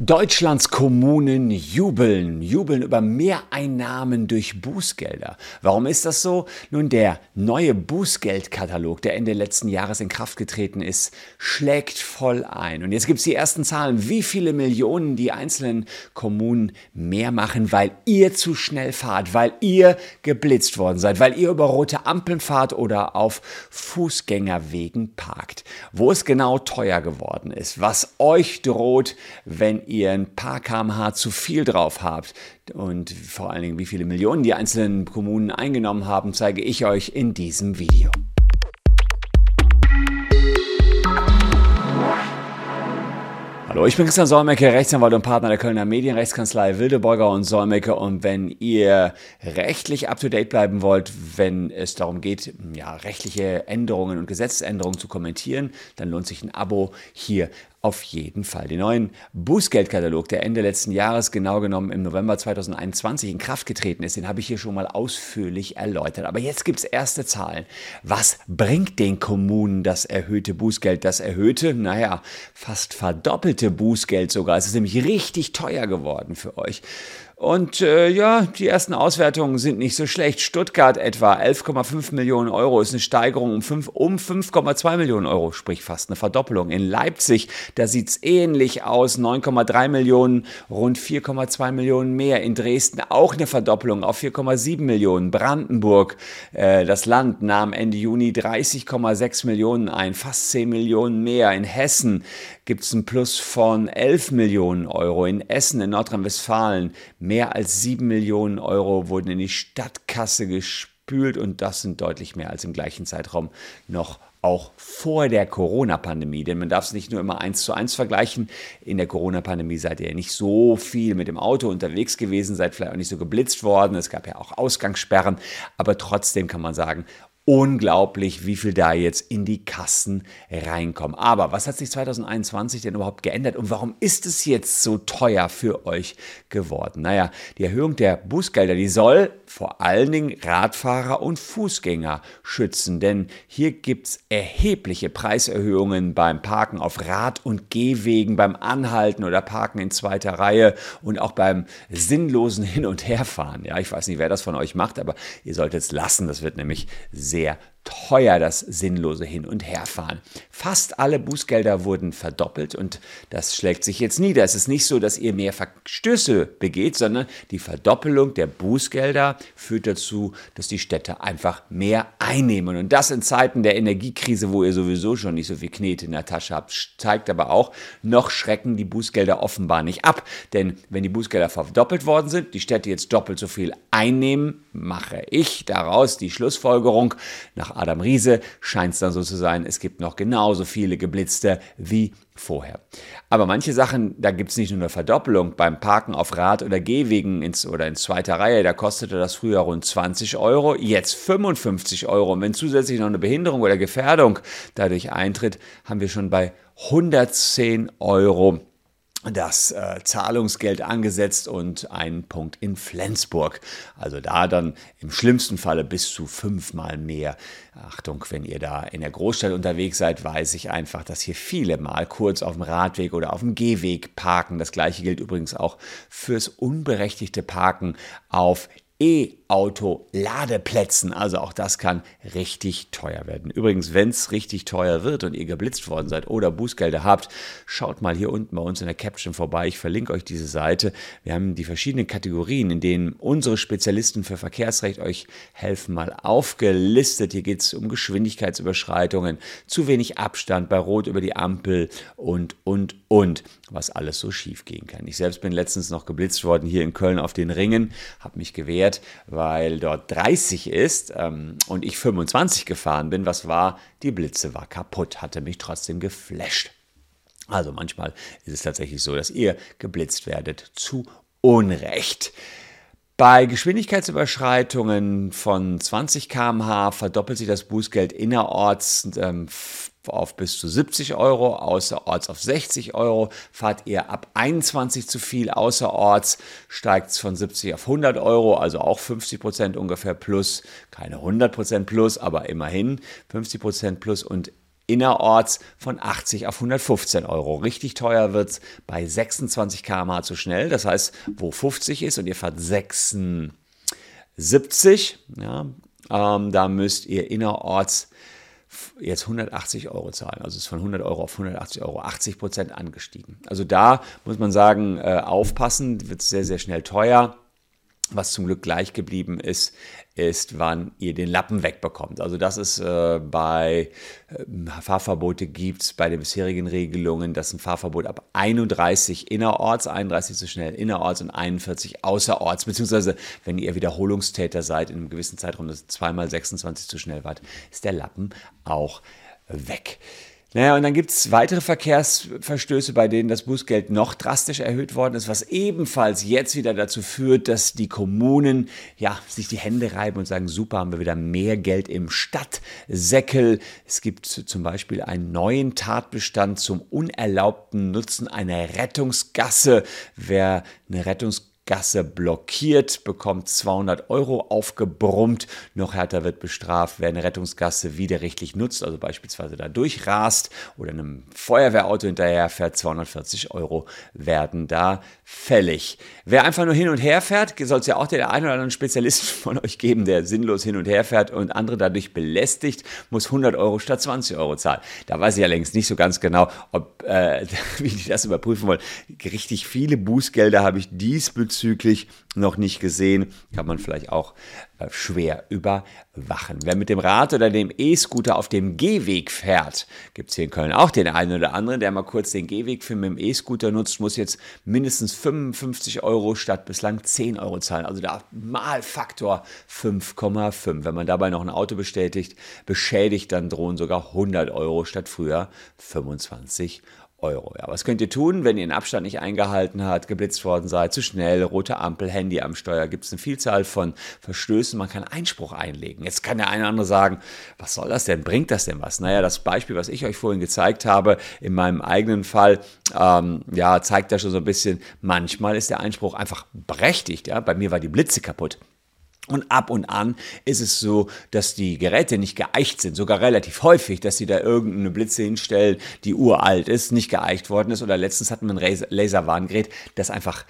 Deutschlands Kommunen jubeln, jubeln über Mehreinnahmen durch Bußgelder. Warum ist das so? Nun, der neue Bußgeldkatalog, der Ende letzten Jahres in Kraft getreten ist, schlägt voll ein. Und jetzt gibt es die ersten Zahlen, wie viele Millionen die einzelnen Kommunen mehr machen, weil ihr zu schnell fahrt, weil ihr geblitzt worden seid, weil ihr über rote Ampeln fahrt oder auf Fußgängerwegen parkt. Wo es genau teuer geworden ist, was euch droht, wenn ihr ein paar kmh zu viel drauf habt und vor allen Dingen wie viele Millionen die einzelnen Kommunen eingenommen haben, zeige ich euch in diesem Video. Hallo, ich bin Christian Solmecke, Rechtsanwalt und Partner der Kölner Medienrechtskanzlei Wildeborger und Solmecke. Und wenn ihr rechtlich up-to-date bleiben wollt, wenn es darum geht, ja, rechtliche Änderungen und Gesetzesänderungen zu kommentieren, dann lohnt sich ein Abo hier auf jeden Fall. Den neuen Bußgeldkatalog, der Ende letzten Jahres, genau genommen im November 2021 in Kraft getreten ist, den habe ich hier schon mal ausführlich erläutert. Aber jetzt gibt es erste Zahlen. Was bringt den Kommunen das erhöhte Bußgeld? Das erhöhte, naja, fast verdoppelte Bußgeld sogar. Es ist nämlich richtig teuer geworden für euch. Und äh, ja, die ersten Auswertungen sind nicht so schlecht. Stuttgart etwa 11,5 Millionen Euro ist eine Steigerung um 5,2 um 5,2 Millionen Euro, sprich fast eine Verdoppelung. In Leipzig, da sieht's ähnlich aus, 9,3 Millionen, rund 4,2 Millionen mehr. In Dresden auch eine Verdoppelung auf 4,7 Millionen. Brandenburg, äh, das Land, nahm Ende Juni 30,6 Millionen ein, fast 10 Millionen mehr. In Hessen gibt's ein Plus von 11 Millionen Euro. In Essen, in Nordrhein-Westfalen, Mehr als sieben Millionen Euro wurden in die Stadtkasse gespült und das sind deutlich mehr als im gleichen Zeitraum noch auch vor der Corona-Pandemie. Denn man darf es nicht nur immer eins zu eins vergleichen. In der Corona-Pandemie seid ihr ja nicht so viel mit dem Auto unterwegs gewesen, seid vielleicht auch nicht so geblitzt worden. Es gab ja auch Ausgangssperren. Aber trotzdem kann man sagen, unglaublich, wie viel da jetzt in die Kassen reinkommen. Aber was hat sich 2021 denn überhaupt geändert und warum ist es jetzt so teuer für euch geworden? Naja, die Erhöhung der Bußgelder, die soll vor allen Dingen Radfahrer und Fußgänger schützen, denn hier gibt es erhebliche Preiserhöhungen beim Parken auf Rad- und Gehwegen, beim Anhalten oder Parken in zweiter Reihe und auch beim sinnlosen Hin- und Herfahren. Ja, ich weiß nicht, wer das von euch macht, aber ihr solltet es lassen. Das wird nämlich sehr sehr teuer, das sinnlose Hin- und Herfahren. Fast alle Bußgelder wurden verdoppelt und das schlägt sich jetzt nieder. Es ist nicht so, dass ihr mehr Verstöße begeht, sondern die Verdoppelung der Bußgelder führt dazu, dass die Städte einfach mehr einnehmen. Und das in Zeiten der Energiekrise, wo ihr sowieso schon nicht so viel Knete in der Tasche habt, zeigt aber auch, noch schrecken die Bußgelder offenbar nicht ab. Denn wenn die Bußgelder verdoppelt worden sind, die Städte jetzt doppelt so viel einnehmen, mache ich daraus die Schlussfolgerung, nach Adam Riese scheint es dann so zu sein, es gibt noch genauso viele Geblitzte wie vorher. Aber manche Sachen, da gibt es nicht nur eine Verdoppelung. Beim Parken auf Rad- oder Gehwegen ins, oder in zweiter Reihe, da kostete das früher rund 20 Euro, jetzt 55 Euro. Und wenn zusätzlich noch eine Behinderung oder Gefährdung dadurch eintritt, haben wir schon bei 110 Euro das äh, Zahlungsgeld angesetzt und einen Punkt in Flensburg. Also da dann im schlimmsten Falle bis zu fünfmal mehr. Achtung, wenn ihr da in der Großstadt unterwegs seid, weiß ich einfach, dass hier viele mal kurz auf dem Radweg oder auf dem Gehweg parken. Das gleiche gilt übrigens auch fürs unberechtigte Parken auf E-Auto-Ladeplätzen. Also auch das kann richtig teuer werden. Übrigens, wenn es richtig teuer wird und ihr geblitzt worden seid oder Bußgelder habt, schaut mal hier unten bei uns in der Caption vorbei. Ich verlinke euch diese Seite. Wir haben die verschiedenen Kategorien, in denen unsere Spezialisten für Verkehrsrecht euch helfen, mal aufgelistet. Hier geht es um Geschwindigkeitsüberschreitungen, zu wenig Abstand bei Rot über die Ampel und, und, und, was alles so schief gehen kann. Ich selbst bin letztens noch geblitzt worden hier in Köln auf den Ringen, habe mich gewehrt weil dort 30 ist ähm, und ich 25 gefahren bin. Was war? Die Blitze war kaputt, hatte mich trotzdem geflasht. Also manchmal ist es tatsächlich so, dass ihr geblitzt werdet zu Unrecht. Bei Geschwindigkeitsüberschreitungen von 20 km/h verdoppelt sich das Bußgeld innerorts ähm, auf bis zu 70 Euro, außerorts auf 60 Euro. Fahrt ihr ab 21 zu viel außerorts, steigt es von 70 auf 100 Euro, also auch 50 Prozent ungefähr plus. Keine 100 Prozent plus, aber immerhin 50 Prozent plus. Und innerorts von 80 auf 115 Euro. Richtig teuer wird es bei 26 km/h zu schnell. Das heißt, wo 50 ist und ihr fahrt 76, ja, ähm, da müsst ihr innerorts jetzt 180 Euro zahlen. Also ist von 100 Euro auf 180 Euro 80 Prozent angestiegen. Also da muss man sagen, äh, aufpassen, wird sehr, sehr schnell teuer. Was zum Glück gleich geblieben ist, ist, wann ihr den Lappen wegbekommt. Also das ist äh, bei äh, Fahrverbote gibt es bei den bisherigen Regelungen, dass ein Fahrverbot ab 31 innerorts, 31 zu schnell innerorts und 41 außerorts, beziehungsweise wenn ihr Wiederholungstäter seid in einem gewissen Zeitraum, das zweimal 26 zu schnell wart, ist der Lappen auch weg. Naja, und dann gibt es weitere Verkehrsverstöße, bei denen das Bußgeld noch drastisch erhöht worden ist, was ebenfalls jetzt wieder dazu führt, dass die Kommunen ja, sich die Hände reiben und sagen, super, haben wir wieder mehr Geld im Stadtsäckel. Es gibt zum Beispiel einen neuen Tatbestand zum unerlaubten Nutzen einer Rettungsgasse. Wer eine Rettungsgasse Gasse blockiert, bekommt 200 Euro aufgebrummt. Noch härter wird bestraft, wer eine Rettungsgasse widerrechtlich nutzt, also beispielsweise da durchrast oder einem Feuerwehrauto hinterherfährt. 240 Euro werden da fällig. Wer einfach nur hin und her fährt, soll es ja auch den einen oder anderen Spezialisten von euch geben, der sinnlos hin und her fährt und andere dadurch belästigt, muss 100 Euro statt 20 Euro zahlen. Da weiß ich allerdings nicht so ganz genau, ob, äh, wie die das überprüfen wollen. Richtig viele Bußgelder habe ich diesbezüglich diesbezüglich noch nicht gesehen, kann man vielleicht auch äh, schwer überwachen. Wer mit dem Rad oder dem E-Scooter auf dem Gehweg fährt, gibt es hier in Köln auch den einen oder anderen, der mal kurz den Gehweg für mit dem E-Scooter nutzt, muss jetzt mindestens 55 Euro statt bislang 10 Euro zahlen. Also da mal Faktor 5,5. Wenn man dabei noch ein Auto bestätigt, beschädigt, dann drohen sogar 100 Euro statt früher 25 Euro. Ja, was könnt ihr tun, wenn ihr den Abstand nicht eingehalten habt, geblitzt worden seid, zu schnell, rote Ampel, Handy am Steuer, gibt es eine Vielzahl von Verstößen, man kann Einspruch einlegen. Jetzt kann der eine oder andere sagen, was soll das denn, bringt das denn was? Naja, das Beispiel, was ich euch vorhin gezeigt habe, in meinem eigenen Fall, ähm, ja, zeigt da schon so ein bisschen, manchmal ist der Einspruch einfach berechtigt. Ja? Bei mir war die Blitze kaputt. Und ab und an ist es so, dass die Geräte nicht geeicht sind, sogar relativ häufig, dass sie da irgendeine Blitze hinstellen, die uralt ist, nicht geeicht worden ist. Oder letztens hatten wir ein Laserwarngerät, das einfach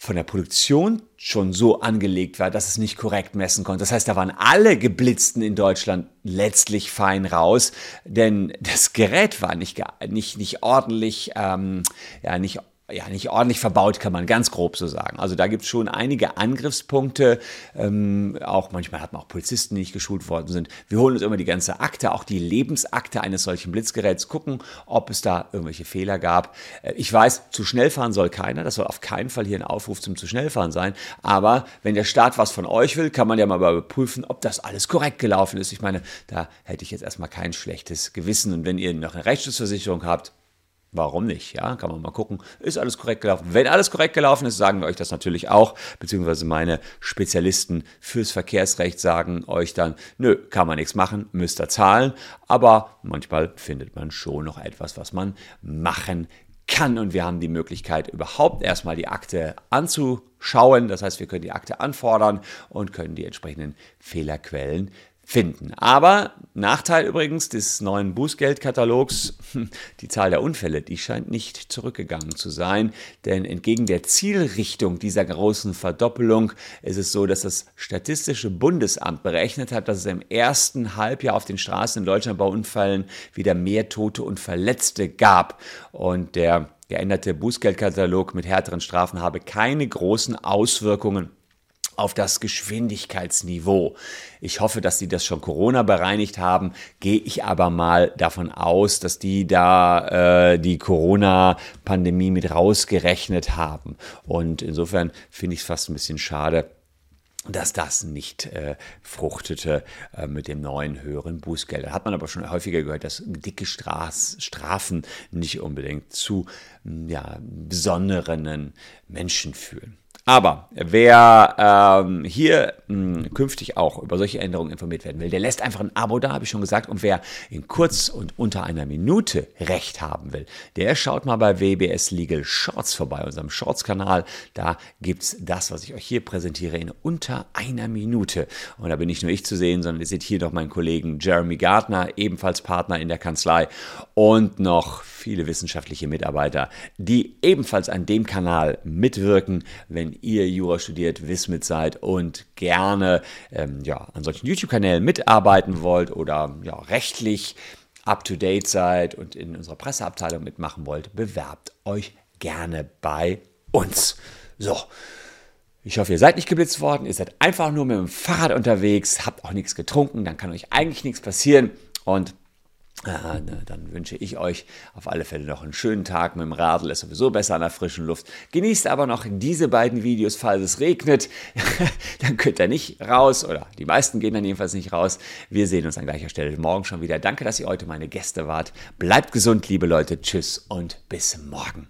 von der Produktion schon so angelegt war, dass es nicht korrekt messen konnte. Das heißt, da waren alle Geblitzten in Deutschland letztlich fein raus, denn das Gerät war nicht, nicht, nicht ordentlich, ähm, ja, nicht ja, nicht ordentlich verbaut, kann man ganz grob so sagen. Also da gibt es schon einige Angriffspunkte. Ähm, auch manchmal hat man auch Polizisten, die nicht geschult worden sind. Wir holen uns immer die ganze Akte, auch die Lebensakte eines solchen Blitzgeräts, gucken, ob es da irgendwelche Fehler gab. Äh, ich weiß, zu schnell fahren soll keiner. Das soll auf keinen Fall hier ein Aufruf zum zu schnell fahren sein. Aber wenn der Staat was von euch will, kann man ja mal überprüfen, ob das alles korrekt gelaufen ist. Ich meine, da hätte ich jetzt erstmal kein schlechtes Gewissen. Und wenn ihr noch eine Rechtsschutzversicherung habt, Warum nicht? Ja, kann man mal gucken. Ist alles korrekt gelaufen? Wenn alles korrekt gelaufen ist, sagen wir euch das natürlich auch, beziehungsweise meine Spezialisten fürs Verkehrsrecht sagen euch dann, nö, kann man nichts machen, müsst ihr zahlen. Aber manchmal findet man schon noch etwas, was man machen kann. Und wir haben die Möglichkeit, überhaupt erstmal die Akte anzuschauen. Das heißt, wir können die Akte anfordern und können die entsprechenden Fehlerquellen finden. Aber Nachteil übrigens des neuen Bußgeldkatalogs, die Zahl der Unfälle, die scheint nicht zurückgegangen zu sein, denn entgegen der Zielrichtung dieser großen Verdoppelung ist es so, dass das Statistische Bundesamt berechnet hat, dass es im ersten Halbjahr auf den Straßen in Deutschland bei Unfällen wieder mehr Tote und Verletzte gab und der geänderte Bußgeldkatalog mit härteren Strafen habe keine großen Auswirkungen auf das Geschwindigkeitsniveau. Ich hoffe, dass sie das schon Corona bereinigt haben. Gehe ich aber mal davon aus, dass die da äh, die Corona-Pandemie mit rausgerechnet haben. Und insofern finde ich es fast ein bisschen schade, dass das nicht äh, fruchtete äh, mit dem neuen höheren Bußgeld. Da hat man aber schon häufiger gehört, dass dicke Straß, Strafen nicht unbedingt zu ja, besonderen Menschen führen. Aber wer ähm, hier mh, hm, künftig auch über solche Änderungen informiert werden will, der lässt einfach ein Abo da, habe ich schon gesagt. Und wer in kurz und unter einer Minute Recht haben will, der schaut mal bei WBS Legal Shorts vorbei, unserem Shorts-Kanal. Da gibt es das, was ich euch hier präsentiere, in unter einer Minute. Und da bin nicht nur ich zu sehen, sondern ihr seht hier noch meinen Kollegen Jeremy Gardner, ebenfalls Partner in der Kanzlei und noch viele wissenschaftliche Mitarbeiter, die ebenfalls an dem Kanal mitwirken, wenn ihr Jura studiert, Wismit seid und gerne ähm, ja, an solchen YouTube-Kanälen mitarbeiten wollt oder ja, rechtlich up-to-date seid und in unserer Presseabteilung mitmachen wollt, bewerbt euch gerne bei uns. So. Ich hoffe, ihr seid nicht geblitzt worden, ihr seid einfach nur mit dem Fahrrad unterwegs, habt auch nichts getrunken, dann kann euch eigentlich nichts passieren und äh, dann wünsche ich euch auf alle Fälle noch einen schönen Tag mit dem Radl, ist sowieso besser an der frischen Luft. Genießt aber noch diese beiden Videos, falls es regnet. dann könnt ihr nicht raus oder die meisten gehen dann jedenfalls nicht raus. Wir sehen uns an gleicher Stelle morgen schon wieder. Danke, dass ihr heute meine Gäste wart. Bleibt gesund, liebe Leute. Tschüss und bis morgen.